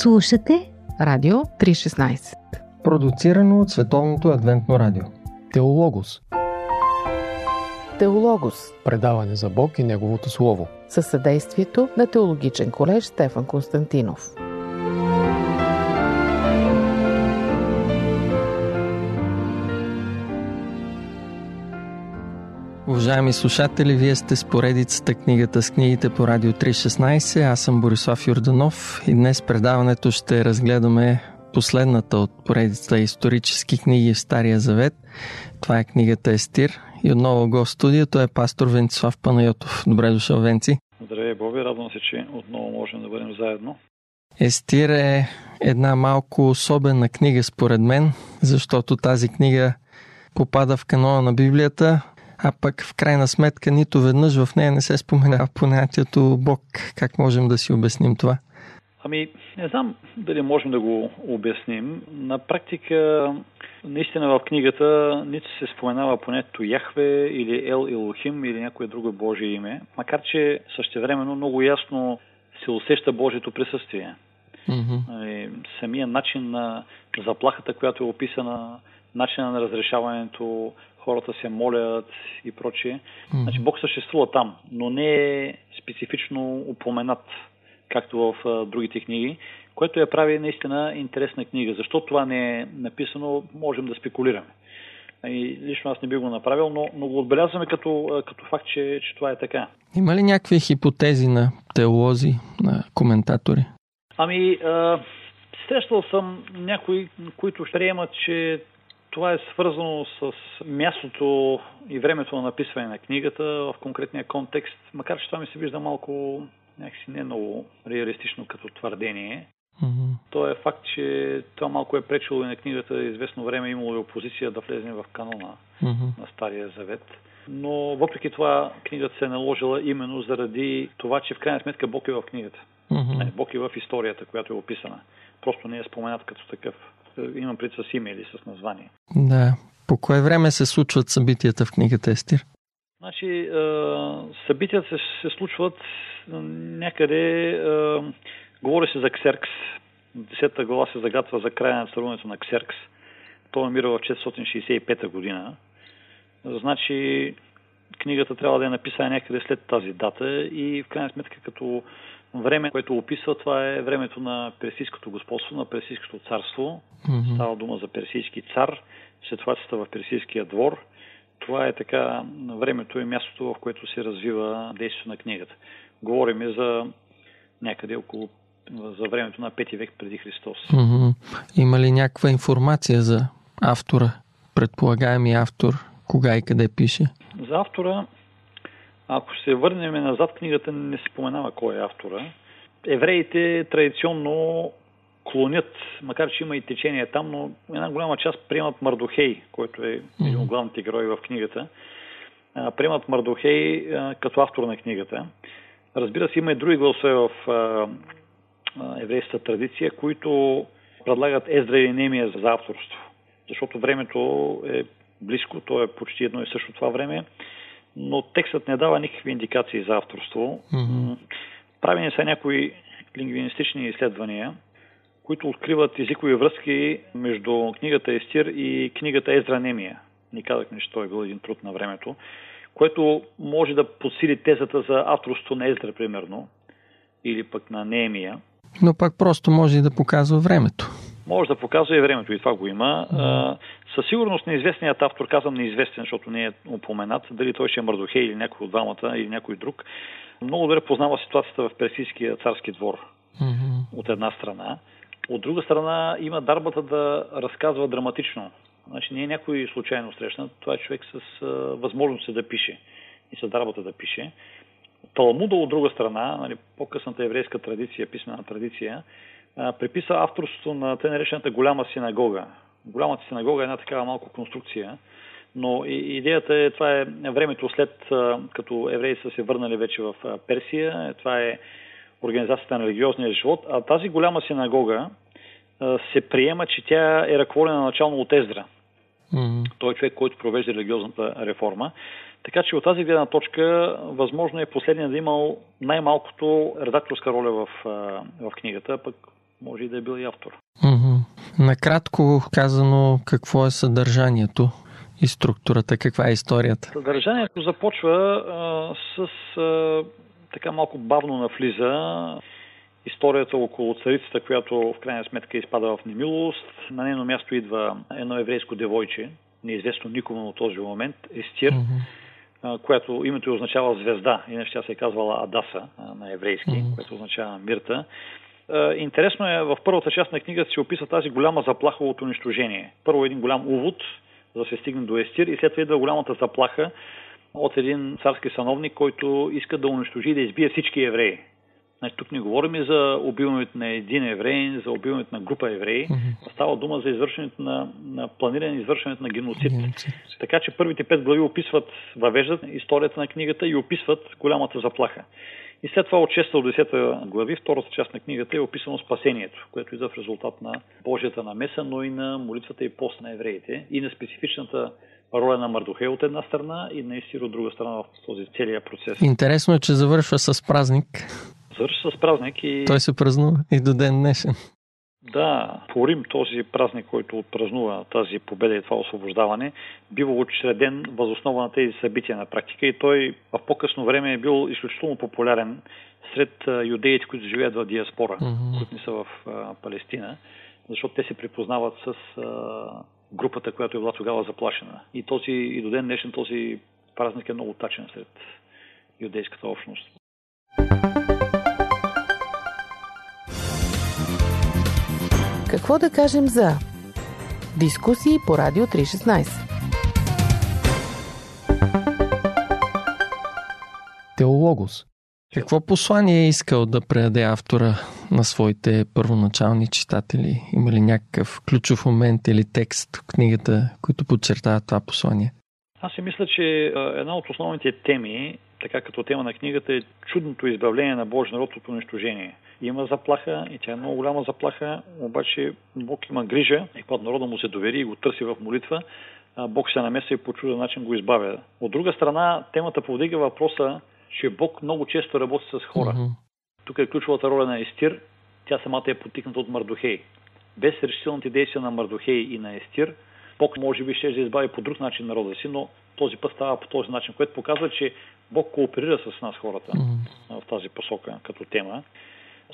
Слушате Радио 316 Продуцирано от Световното адвентно радио. Теологос. Теологос. Предаване за Бог и Неговото Слово. Със съдействието на Теологичен колеж Стефан Константинов Уважаеми слушатели, вие сте с поредицата книгата с книгите по Радио 316. Аз съм Борислав Юрданов и днес предаването ще разгледаме последната от поредицата исторически книги в Стария Завет. Това е книгата Естир и отново го в студиото е пастор Венцислав Панайотов. Добре дошъл, Венци. Здравей, Боби. Радвам се, че отново можем да бъдем заедно. Естир е една малко особена книга според мен, защото тази книга попада в канона на Библията, а пък в крайна сметка нито веднъж в нея не се споменава понятието Бог. Как можем да си обясним това? Ами, не знам дали можем да го обясним. На практика, наистина в книгата нито се споменава понятието Яхве или Ел Илохим или някое друго Божие име, макар че същевременно много ясно се усеща Божието присъствие. Mm-hmm. Самия начин на заплахата, която е описана, начина на разрешаването, хората се молят и прочие. Mm-hmm. Значи Бог съществува там, но не е специфично упоменат, както в а, другите книги, което я прави наистина интересна книга. Защо това не е написано, можем да спекулираме. И лично аз не би го направил, но, но го отбелязваме като, като факт, че, че това е така. Има ли някакви хипотези на теолози, на коментатори? Ами, а, срещал съм някои, които приемат, че това е свързано с мястото и времето на написване на книгата в конкретния контекст, макар че това ми се вижда малко някакси не много реалистично като твърдение. Mm-hmm. То е факт, че това малко е пречило и на книгата. Известно време е имало и опозиция да влезе в канона mm-hmm. на Стария Завет. Но въпреки това книгата се е наложила именно заради това, че в крайна сметка Бог е в книгата. Mm-hmm. Бог е в историята, която е описана. Просто не е споменат като такъв. Имам пред с име или с название. Да. По кое време се случват събитията в книгата Естир? Значи, събитията се, се случват някъде, говори се за Ксеркс. Десета глава се загатва за края на царуването на Ксеркс. Той намира в 465 година. Значи, книгата трябва да е написана някъде след тази дата и в крайна сметка като време, което описва, това е времето на Персийското господство, на Персийското царство. Mm-hmm. Става дума за персийски цар, ситуацията в Персийския двор. Това е така времето и мястото, в което се развива действието на книгата. Говорим за някъде около за времето на 5 век преди Христос. Mm-hmm. Има ли някаква информация за автора, предполагаеми автор, кога и къде пише? За автора ако се върнем назад, книгата не се споменава кой е автора. Евреите традиционно клонят, макар че има и течение там, но една голяма част приемат Мардохей, който е един от главните герои в книгата. Приемат Мардохей като автор на книгата. Разбира се, има и други гласове в еврейската традиция, които предлагат Ездра и Немия за авторство. Защото времето е близко, то е почти едно и също това време но текстът не дава никакви индикации за авторство. Mm-hmm. Правени са някои лингвинистични изследвания, които откриват езикови връзки между книгата Естир и книгата Ездра Немия. Ни казахме, че той е бил един труд на времето, което може да подсили тезата за авторство на Ездра, примерно, или пък на Неемия. Но пак просто може и да показва времето. Може да показва и времето, и това го има. Mm. Със сигурност неизвестният автор, казвам неизвестен, защото не е упоменат, дали той ще е Мардохей или някой от двамата или някой друг, много добре познава ситуацията в Персийския царски двор mm-hmm. от една страна. От друга страна има дарбата да разказва драматично. Значи не е някой случайно срещнат, това е човек с а, възможност да пише и с дарбата да пише. Талмуда от друга страна, нали, по-късната еврейска традиция, писмена традиция, а, приписва авторството на те наречената голяма синагога. Голямата синагога е една такава малко конструкция, но идеята е, това е времето след като евреи са се върнали вече в Персия, това е организацията на религиозния живот, а тази голяма синагога се приема, че тя е ръководена начално от Ездра. Mm-hmm. Той е човек, който провежда религиозната реформа. Така че от тази гледна точка, възможно е последния да имал най-малкото редакторска роля в, в книгата, пък може и да е бил и автор. Mm-hmm. Накратко казано, какво е съдържанието и структурата? Каква е историята? Съдържанието започва а, с а, така малко бавно навлиза историята около царицата, която в крайна сметка изпада в немилост. На нейно място идва едно еврейско девойче, неизвестно никому в този момент, Естир, mm-hmm. която името означава звезда, иначе тя се е казвала Адаса на еврейски, mm-hmm. което означава мирта. Интересно е, в първата част на книгата се описва тази голяма заплаха от унищожение. Първо един голям увод, за да се стигне до Естир и след това идва голямата заплаха от един царски сановник, който иска да унищожи и да избие всички евреи. Значи, тук не говорим за убиването на един евреин, за убиването на група евреи. Mm-hmm. Става дума за извършването на, на планиране извършването на геноцид. Mm-hmm. Така че първите пет глави описват, въвеждат историята на книгата и описват голямата заплаха. И след това от 6 до 10 глави, втората част на книгата е описано спасението, което идва в резултат на Божията намеса, но и на молитвата и пост на евреите и на специфичната роля на Мардухей от една страна и на Исир от друга страна в този целият процес. Интересно е, че завършва с празник. Завършва с празник и... Той се празнува и до ден днешен. Да, Рим, този празник, който отпразнува тази победа и това освобождаване, бива учреден възоснова на тези събития на практика и той в по-късно време е бил изключително популярен сред юдеите, които живеят в диаспора, mm-hmm. които не са в а, Палестина, защото те се припознават с а, групата, която е била тогава заплашена. И, този, и до ден днешен този празник е много тачен сред юдейската общност. Какво да кажем за дискусии по Радио 316? Теологос. Какво послание е искал да предаде автора на своите първоначални читатели? Има ли някакъв ключов момент или текст в книгата, които подчертават това послание? Аз си мисля, че една от основните теми, така като тема на книгата, е чудното избавление на Божия народ от унищожение. Има заплаха и тя е много голяма заплаха, обаче Бог има грижа и когато народа му се довери и го търси в молитва, Бог се намеса и по чуден начин го избавя. От друга страна, темата повдига въпроса, че Бог много често работи с хора. Mm-hmm. Тук е ключовата роля на Естир. Тя самата е потикната от Мардухей. Без решителните действия на Мардухей и на Естир, Бог може би ще избави по друг начин народа си, но този път става по този начин, което показва, че Бог кооперира с нас хората mm-hmm. в тази посока като тема.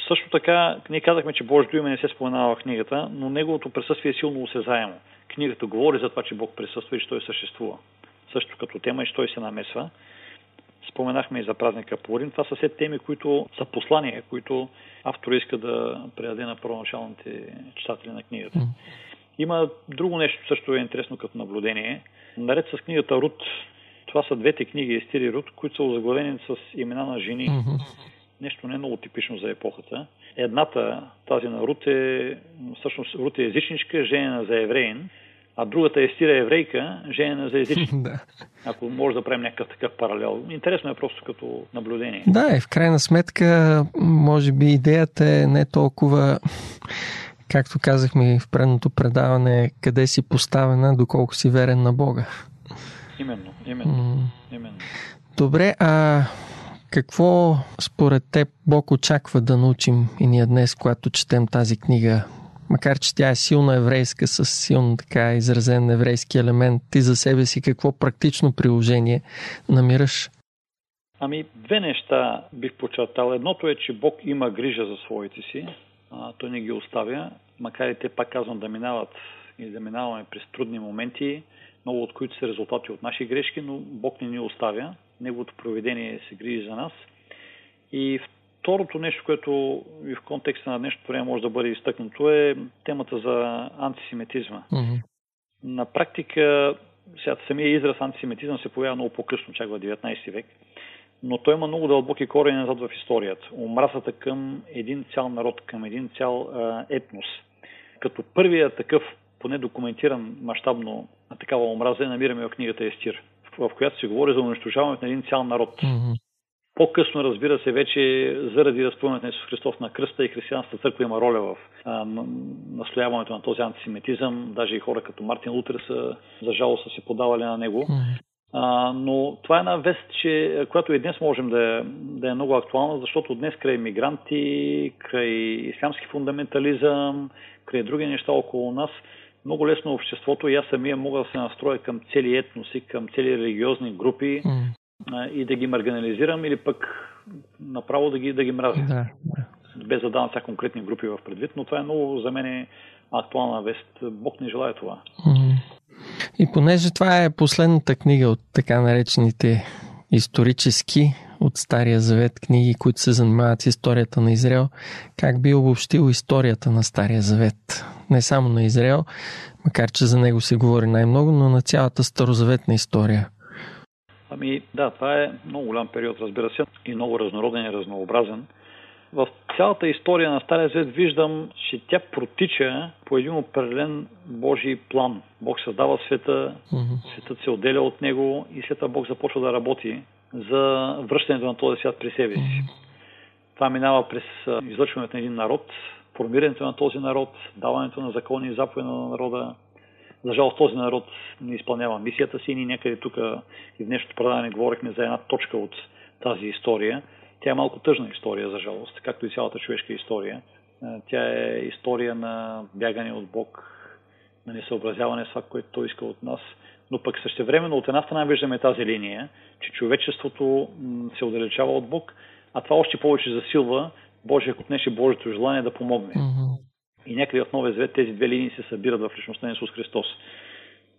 Също така, ние казахме, че Божието име не се споменава в книгата, но неговото присъствие е силно осезаемо. Книгата говори за това, че Бог присъства и че Той съществува. Също като тема и че Той се намесва. Споменахме и за празника Пурин. Това са все теми, които са послания, които автор иска да предаде на първоначалните читатели на книгата. Има друго нещо също е интересно като наблюдение. Наред с книгата Рут, това са двете книги Естири Рут, които са озаглавени с имена на жени. Нещо не е много типично за епохата. Едната, тази на Рут е, всъщност Рут е езичничка, женена за евреин, а другата е стира еврейка, женена за езичник. да. Ако може да правим някакъв такъв паралел. Интересно е просто като наблюдение. Да, и в крайна сметка, може би идеята е не толкова както казахме в предното предаване, къде си поставена, доколко си верен на Бога. Именно, именно. Именно. Добре, а какво според теб Бог очаква да научим и ние днес, когато четем тази книга? Макар, че тя е силно еврейска, с силно така изразен еврейски елемент, ти за себе си какво практично приложение намираш? Ами, две неща бих подчертал. Едното е, че Бог има грижа за своите си. А, той не ги оставя, макар и те, пак казвам, да минават и да минаваме през трудни моменти, много от които са резултати от наши грешки, но Бог не ни оставя. Неговото проведение се грижи за нас. И второто нещо, което и в контекста на днешното време може да бъде изтъкнато е темата за антисемитизма. Mm-hmm. На практика, сега самия израз антисемитизъм се появява много по-късно, чак в 19 век, но той има много дълбоки корени назад в историята. Омразата към един цял народ, към един цял а, етнос. Като първият такъв, поне документиран мащабно такава омраза, намираме в книгата Естир в която се говори за унищожаването на един цял народ. Mm-hmm. По-късно, разбира се, вече заради разпъването на Исус Христос на кръста и християнската църква има роля в а, настояването на този антисемитизъм. Даже и хора като Мартин Лутер са, за жалост, са се подавали на него. Mm-hmm. А, но това е една вест, че, която и днес можем да е, да е много актуална, защото днес край мигранти, край ислямски фундаментализъм, край други неща около нас, много лесно обществото и аз самия мога да се настроя към цели етноси, към цели религиозни групи mm. и да ги марганализирам или пък направо да ги, да ги мразя. Да. Без да давам сега конкретни групи в предвид, но това е много за мен актуална вест. Бог не желая това. Mm. И понеже това е последната книга от така наречените исторически от Стария Завет книги, които се занимават с историята на Израел, как би обобщил историята на Стария Завет? Не само на Израел, макар че за него се говори най-много, но на цялата старозаветна история. Ами да, това е много голям период, разбира се, и много разнороден и разнообразен в цялата история на Стария Завет виждам, че тя протича по един определен Божий план. Бог създава света, светът се отделя от него и след това Бог започва да работи за връщането на този свят при себе си. Това минава през излъчването на един народ, формирането на този народ, даването на закони и заповеди на народа. За жалост този народ не изпълнява мисията си. Ние някъде тук и в днешното предаване говорихме за една точка от тази история – тя е малко тъжна история, за жалост, както и цялата човешка история. Тя е история на бягане от Бог, на несъобразяване с това, което Той иска от нас. Но пък същевременно от една страна виждаме тази линия, че човечеството се отдалечава от Бог, а това още повече засилва Божия отнеше Божието желание да помогне. Mm-hmm. И някъде в Новия Завет тези две линии се събират в личността на Исус Христос.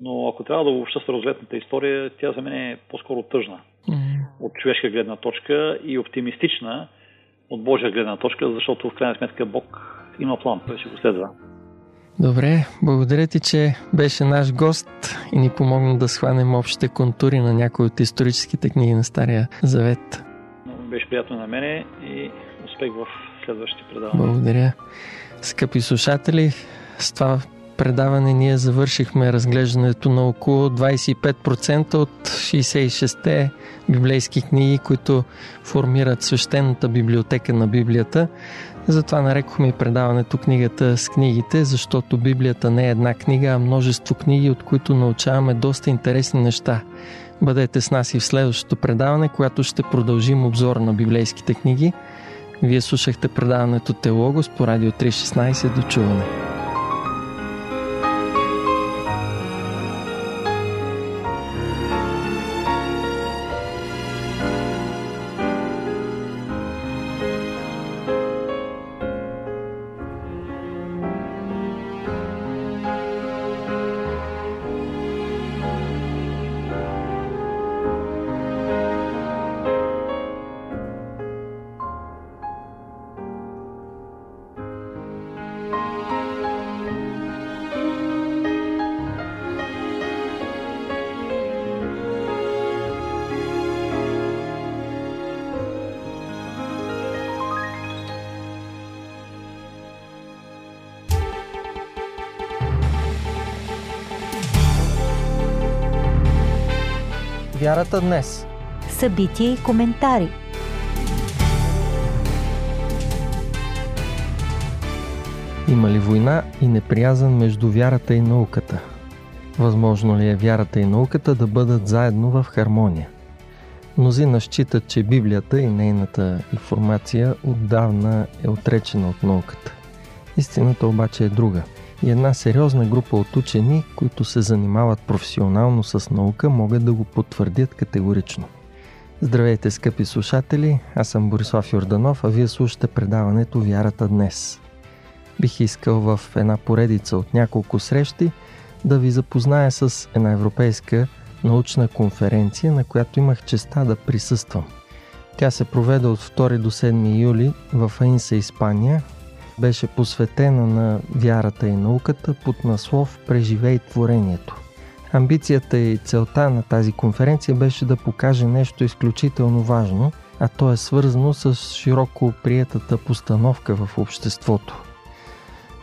Но ако трябва да обобща старозаветната история, тя за мен е по-скоро тъжна mm. от човешка гледна точка и оптимистична от Божия гледна точка, защото в крайна сметка Бог има план, той ще го следва. Добре, благодаря ти, че беше наш гост и ни помогна да схванем общите контури на някои от историческите книги на Стария Завет. Беше приятно на мене и успех в следващите предавания. Благодаря. Скъпи слушатели, с това предаване ние завършихме разглеждането на около 25% от 66-те библейски книги, които формират свещената библиотека на Библията. Затова нарекохме и предаването книгата с книгите, защото Библията не е една книга, а множество книги, от които научаваме доста интересни неща. Бъдете с нас и в следващото предаване, което ще продължим обзор на библейските книги. Вие слушахте предаването Теологос по Радио 316. До чуване! Вярата днес. Събития и коментари. Има ли война и неприязан между вярата и науката? Възможно ли е вярата и науката да бъдат заедно в хармония? Мнозина считат, че Библията и нейната информация отдавна е отречена от науката. Истината обаче е друга – и една сериозна група от учени, които се занимават професионално с наука, могат да го потвърдят категорично. Здравейте, скъпи слушатели! Аз съм Борислав Йорданов, а вие слушате предаването Вярата днес. Бих искал в една поредица от няколко срещи да ви запозная с една европейска научна конференция, на която имах честа да присъствам. Тя се проведе от 2 до 7 юли в Аинса, Испания, беше посветена на вярата и науката под наслов Преживей творението. Амбицията и целта на тази конференция беше да покаже нещо изключително важно, а то е свързано с широко приетата постановка в обществото.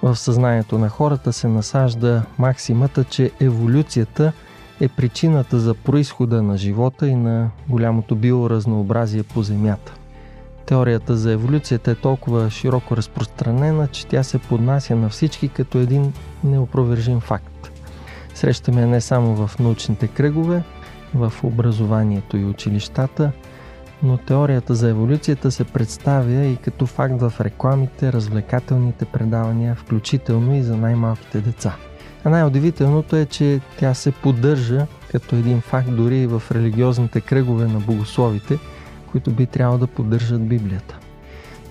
В съзнанието на хората се насажда максимата, че еволюцията е причината за происхода на живота и на голямото биоразнообразие по Земята. Теорията за еволюцията е толкова широко разпространена, че тя се поднася на всички като един неопровержим факт. Срещаме не само в научните кръгове, в образованието и училищата, но теорията за еволюцията се представя и като факт в рекламите, развлекателните предавания, включително и за най-малките деца. А най-удивителното е, че тя се поддържа като един факт дори и в религиозните кръгове на богословите, които би трябвало да поддържат Библията.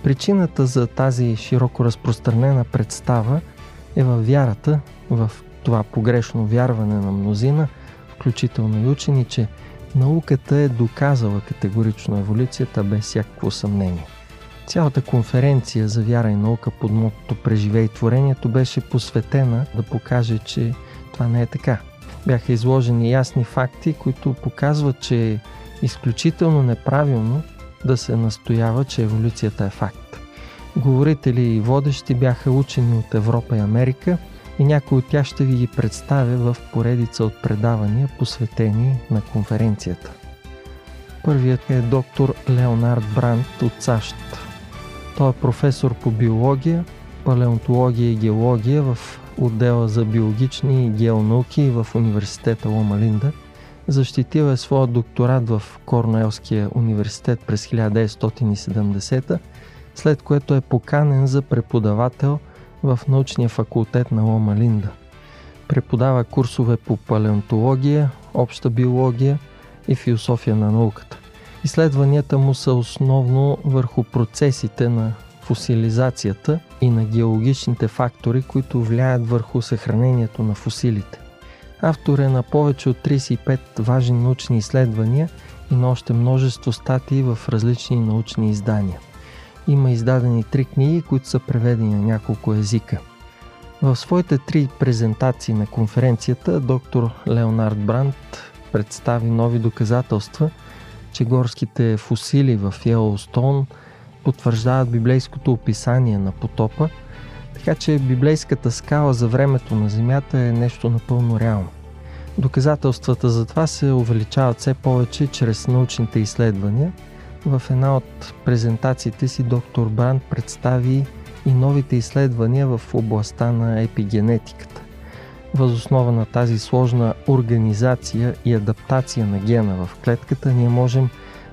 Причината за тази широко разпространена представа е във вярата, в това погрешно вярване на мнозина, включително и учени, че науката е доказала категорично еволюцията без всякакво съмнение. Цялата конференция за вяра и наука под мотото Преживей творението беше посветена да покаже, че това не е така. Бяха изложени ясни факти, които показват, че изключително неправилно да се настоява, че еволюцията е факт. Говорители и водещи бяха учени от Европа и Америка и някои от тях ще ви ги представя в поредица от предавания, посветени на конференцията. Първият е доктор Леонард Брандт от САЩ. Той е професор по биология, палеонтология и геология в отдела за биологични и геонауки в университета Лома Линда. Защитил е своя докторат в Корнелския университет през 1970 след което е поканен за преподавател в научния факултет на Лома Линда. Преподава курсове по палеонтология, обща биология и философия на науката. Изследванията му са основно върху процесите на фосилизацията и на геологичните фактори, които влияят върху съхранението на фосилите. Автор е на повече от 35 важни научни изследвания и на още множество статии в различни научни издания. Има издадени три книги, които са преведени на няколко езика. В своите три презентации на конференцията доктор Леонард Брандт представи нови доказателства, че горските фусили в Йеллоустон потвърждават библейското описание на потопа, така че библейската скала за времето на Земята е нещо напълно реално. Доказателствата за това се увеличават все повече чрез научните изследвания – в една от презентациите си доктор Бранд представи и новите изследвания в областта на епигенетиката. Възоснова на тази сложна организация и адаптация на гена в клетката ние можем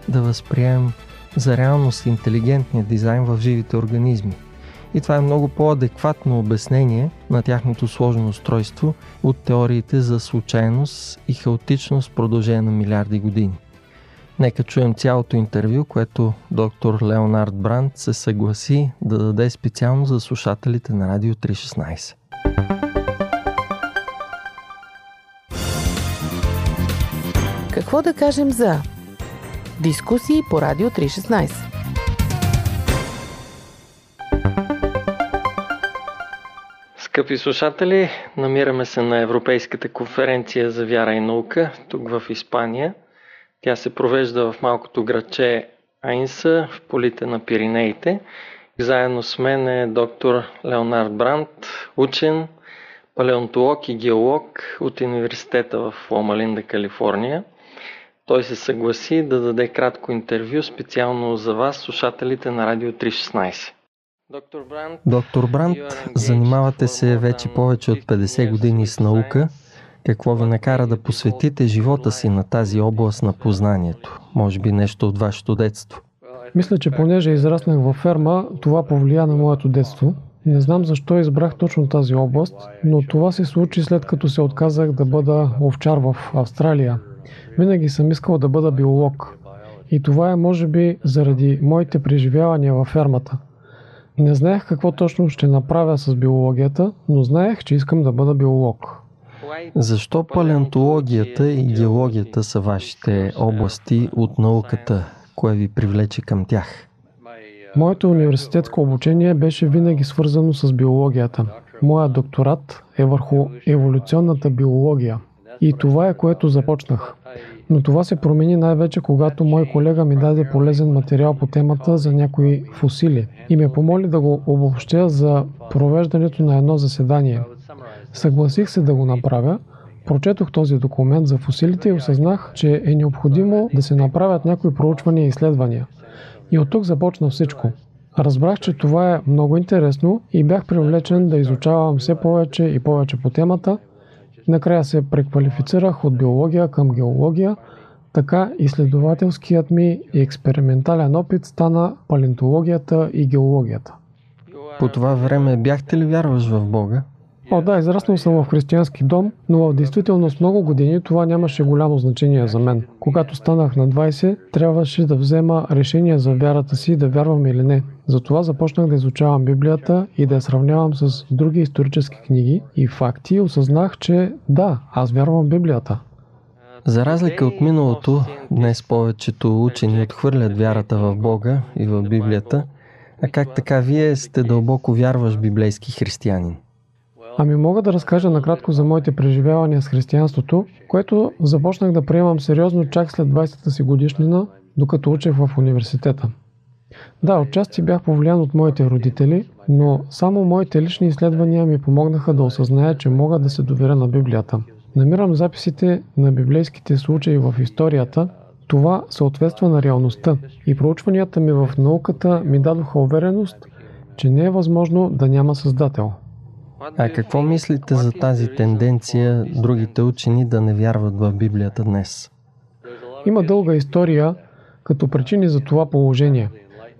да възприемем за реалност интелигентния дизайн в живите организми. И това е много по-адекватно обяснение на тяхното сложно устройство от теориите за случайност и хаотичност в продължение на милиарди години. Нека чуем цялото интервю, което доктор Леонард Бранд се съгласи да даде специално за слушателите на Радио 316. Какво да кажем за дискусии по Радио 316? Скъпи слушатели, намираме се на Европейската конференция за вяра и наука, тук в Испания – тя се провежда в малкото градче Айнса в полите на Пиринеите. Заедно с мен е доктор Леонард Бранд, учен, палеонтолог и геолог от университета в Ломалинда, Калифорния. Той се съгласи да даде кратко интервю специално за вас, слушателите на Радио 316. Доктор Бранд, занимавате се вече повече от 50 години с наука – какво ви накара да посветите живота си на тази област на познанието? Може би нещо от вашето детство? Мисля, че понеже израснах във ферма, това повлия на моето детство. Не знам защо избрах точно тази област, но това се случи след като се отказах да бъда овчар в Австралия. Винаги съм искал да бъда биолог. И това е може би заради моите преживявания във фермата. Не знаех какво точно ще направя с биологията, но знаех, че искам да бъда биолог. Защо палеонтологията и геологията са вашите области от науката? Кое ви привлече към тях? Моето университетско обучение беше винаги свързано с биологията. Моя докторат е върху еволюционната биология. И това е което започнах. Но това се промени най-вече, когато мой колега ми даде полезен материал по темата за някои фусили и ме помоли да го обобщя за провеждането на едно заседание. Съгласих се да го направя, прочетох този документ за фусилите и осъзнах, че е необходимо да се направят някои проучвания и изследвания. И от тук започна всичко. Разбрах, че това е много интересно и бях привлечен да изучавам все повече и повече по темата Накрая се преквалифицирах от биология към геология, така изследователският ми и експериментален опит стана палеонтологията и геологията. По това време бяхте ли вярваш в Бога? О, да, израснал съм в християнски дом, но в действителност много години това нямаше голямо значение за мен. Когато станах на 20, трябваше да взема решение за вярата си, да вярвам или не. Затова започнах да изучавам Библията и да я сравнявам с други исторически книги и факти и осъзнах, че да, аз вярвам Библията. За разлика от миналото, днес повечето учени отхвърлят вярата в Бога и в Библията, а как така вие сте дълбоко вярваш библейски християнин? Ами мога да разкажа накратко за моите преживявания с християнството, което започнах да приемам сериозно чак след 20-та си годишнина, докато учех в университета. Да, отчасти бях повлиян от моите родители, но само моите лични изследвания ми помогнаха да осъзная, че мога да се доверя на Библията. Намирам записите на библейските случаи в историята, това съответства на реалността и проучванията ми в науката ми дадоха увереност, че не е възможно да няма Създател. А какво мислите за тази тенденция другите учени да не вярват в Библията днес? Има дълга история като причини за това положение.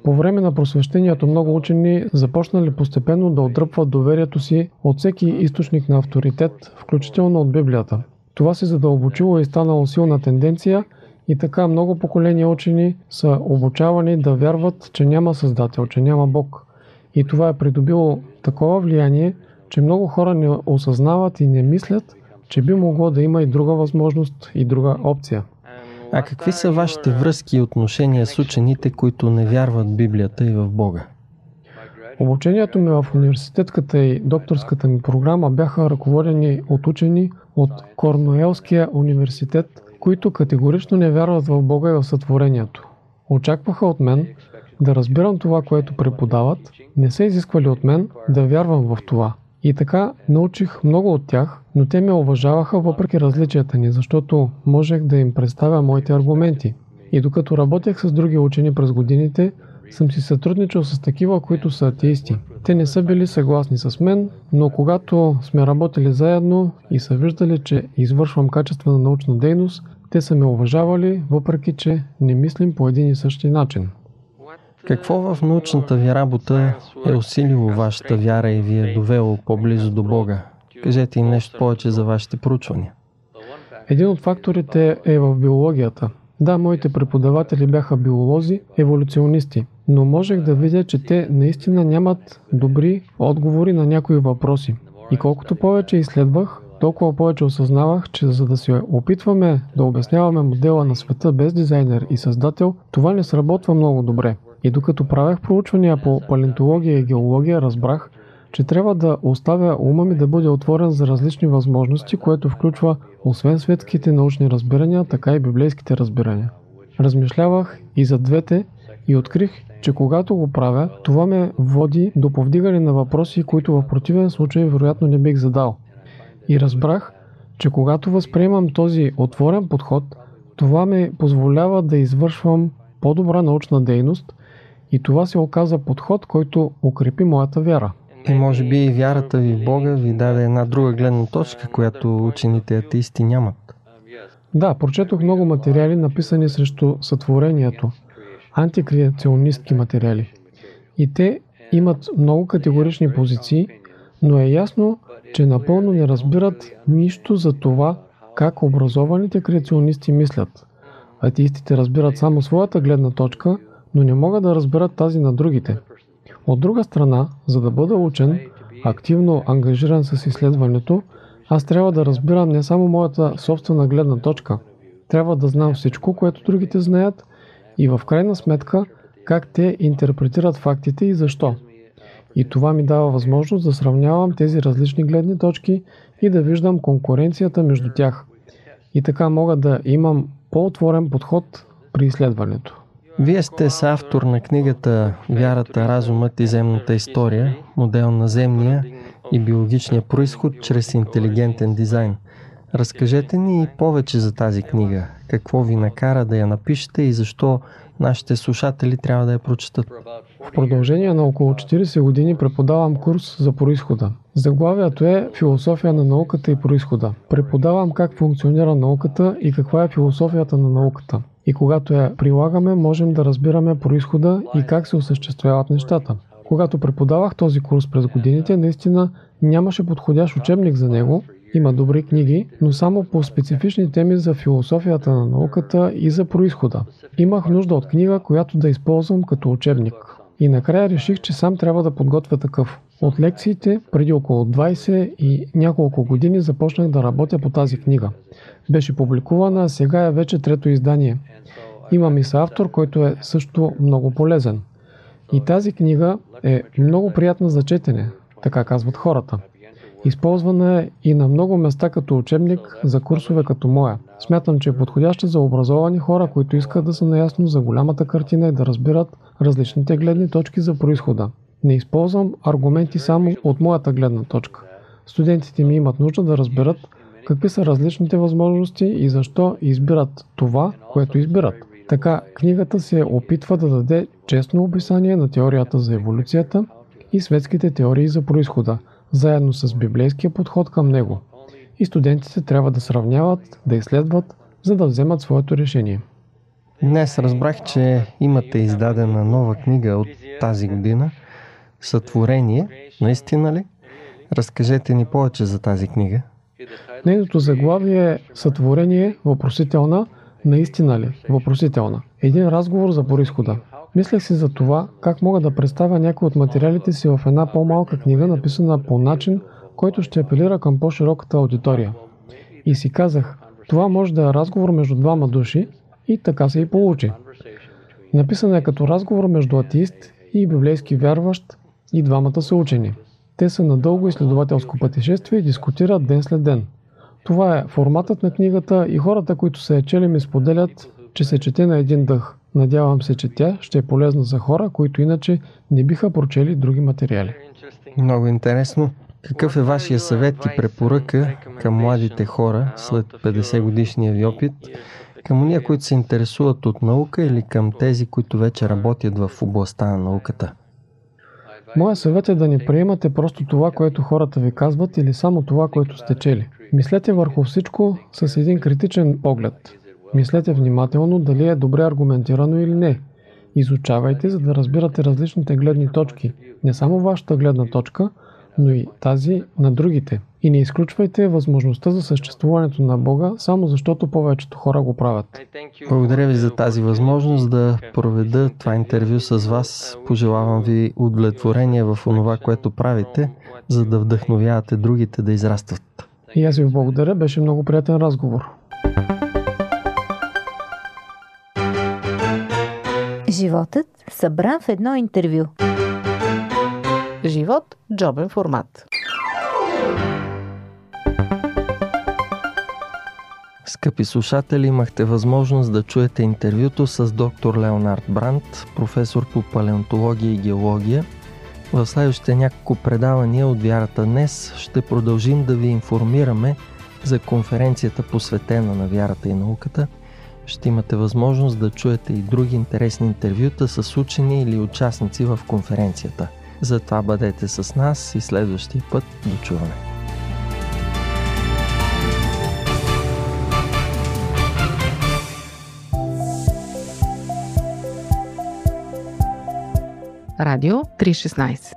По време на просвещението много учени започнали постепенно да отдръпват доверието си от всеки източник на авторитет, включително от Библията. Това се задълбочило и станало силна тенденция и така много поколения учени са обучавани да вярват, че няма Създател, че няма Бог. И това е придобило такова влияние, че много хора не осъзнават и не мислят, че би могло да има и друга възможност и друга опция. А какви са вашите връзки и отношения с учените, които не вярват в Библията и в Бога? Обучението ми в университетската и докторската ми програма бяха ръководени от учени от Корнуелския университет, които категорично не вярват в Бога и в сътворението. Очакваха от мен да разбирам това, което преподават, не са изисквали от мен да вярвам в това – и така научих много от тях, но те ме уважаваха въпреки различията ни, защото можех да им представя моите аргументи. И докато работех с други учени през годините, съм си сътрудничал с такива, които са атеисти. Те не са били съгласни с мен, но когато сме работили заедно и са виждали, че извършвам качествена научна дейност, те са ме уважавали, въпреки че не мислим по един и същи начин. Какво в научната ви работа е усилило вашата вяра и ви е довело по-близо до Бога? Кажете им нещо повече за вашите проучвания. Един от факторите е в биологията. Да, моите преподаватели бяха биолози, еволюционисти, но можех да видя, че те наистина нямат добри отговори на някои въпроси. И колкото повече изследвах, толкова повече осъзнавах, че за да се опитваме да обясняваме модела на света без дизайнер и създател, това не сработва много добре. И докато правях проучвания по палеонтология и геология, разбрах, че трябва да оставя ума ми да бъде отворен за различни възможности, което включва освен светските научни разбирания, така и библейските разбирания. Размишлявах и за двете и открих, че когато го правя, това ме води до повдигане на въпроси, които в противен случай вероятно не бих задал. И разбрах, че когато възприемам този отворен подход, това ме позволява да извършвам по-добра научна дейност и това се оказа подход, който укрепи моята вяра. И може би и вярата ви в Бога ви даде една друга гледна точка, която учените атеисти нямат. Да, прочетох много материали, написани срещу сътворението. Антикреационистки материали. И те имат много категорични позиции, но е ясно, че напълно не разбират нищо за това, как образованите креационисти мислят. Атеистите разбират само своята гледна точка – но не могат да разберат тази на другите. От друга страна, за да бъда учен, активно ангажиран с изследването, аз трябва да разбирам не само моята собствена гледна точка. Трябва да знам всичко, което другите знаят и в крайна сметка как те интерпретират фактите и защо. И това ми дава възможност да сравнявам тези различни гледни точки и да виждам конкуренцията между тях. И така мога да имам по-отворен подход при изследването. Вие сте с автор на книгата Вярата, разумът и земната история, модел на земния и биологичния происход чрез интелигентен дизайн. Разкажете ни повече за тази книга. Какво ви накара да я напишете и защо нашите слушатели трябва да я прочитат? В продължение на около 40 години преподавам курс за происхода. Заглавието е Философия на науката и происхода. Преподавам как функционира науката и каква е философията на науката. И когато я прилагаме, можем да разбираме происхода и как се осъществяват нещата. Когато преподавах този курс през годините, наистина нямаше подходящ учебник за него, има добри книги, но само по специфични теми за философията на науката и за происхода. Имах нужда от книга, която да използвам като учебник. И накрая реших, че сам трябва да подготвя такъв. От лекциите, преди около 20 и няколко години започнах да работя по тази книга. Беше публикувана, а сега е вече трето издание. Имам и съавтор, който е също много полезен. И тази книга е много приятна за четене, така казват хората. Използвана е и на много места като учебник за курсове като моя. Смятам, че е подходяща за образовани хора, които искат да са наясно за голямата картина и да разбират различните гледни точки за происхода. Не използвам аргументи само от моята гледна точка. Студентите ми имат нужда да разберат какви са различните възможности и защо избират това, което избират. Така, книгата се опитва да даде честно описание на теорията за еволюцията и светските теории за происхода, заедно с библейския подход към него. И студентите трябва да сравняват, да изследват, за да вземат своето решение. Днес разбрах, че имате издадена нова книга от тази година Сътворение. Наистина ли? Разкажете ни повече за тази книга. Нейното заглавие е Сътворение, въпросителна, наистина ли? Въпросителна. Един разговор за происхода. Мислех си за това, как мога да представя някои от материалите си в една по-малка книга, написана по начин, който ще апелира към по-широката аудитория. И си казах, това може да е разговор между двама души и така се и получи. Написана е като разговор между атеист и библейски вярващ и двамата са учени. Те са на дълго изследователско пътешествие и дискутират ден след ден. Това е форматът на книгата и хората, които са я чели ми споделят, че се чете на един дъх. Надявам се, че тя ще е полезна за хора, които иначе не биха прочели други материали. Много интересно. Какъв е вашия съвет и препоръка към младите хора след 50 годишния ви опит, към уния, които се интересуват от наука или към тези, които вече работят в областта на науката? Моя съвет е да не приемате просто това, което хората ви казват или само това, което сте чели. Мислете върху всичко с един критичен поглед. Мислете внимателно дали е добре аргументирано или не. Изучавайте, за да разбирате различните гледни точки. Не само вашата гледна точка, но и тази на другите. И не изключвайте възможността за съществуването на Бога, само защото повечето хора го правят. Благодаря ви за тази възможност да проведа това интервю с вас. Пожелавам ви удовлетворение в онова, което правите, за да вдъхновявате другите да израстват. И аз ви благодаря, беше много приятен разговор. Животът събран в едно интервю. Живот – джобен формат. Скъпи слушатели, имахте възможност да чуете интервюто с доктор Леонард Брандт, професор по палеонтология и геология. В следващите няколко предавания от Вярата днес ще продължим да ви информираме за конференцията посветена на вярата и науката. Ще имате възможност да чуете и други интересни интервюта с учени или участници в конференцията. Затова бъдете с нас и следващия път до чуване. Радио 316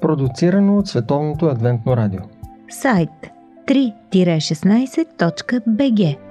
Продуцирано от Световното адвентно радио. Сайт 3-16.bg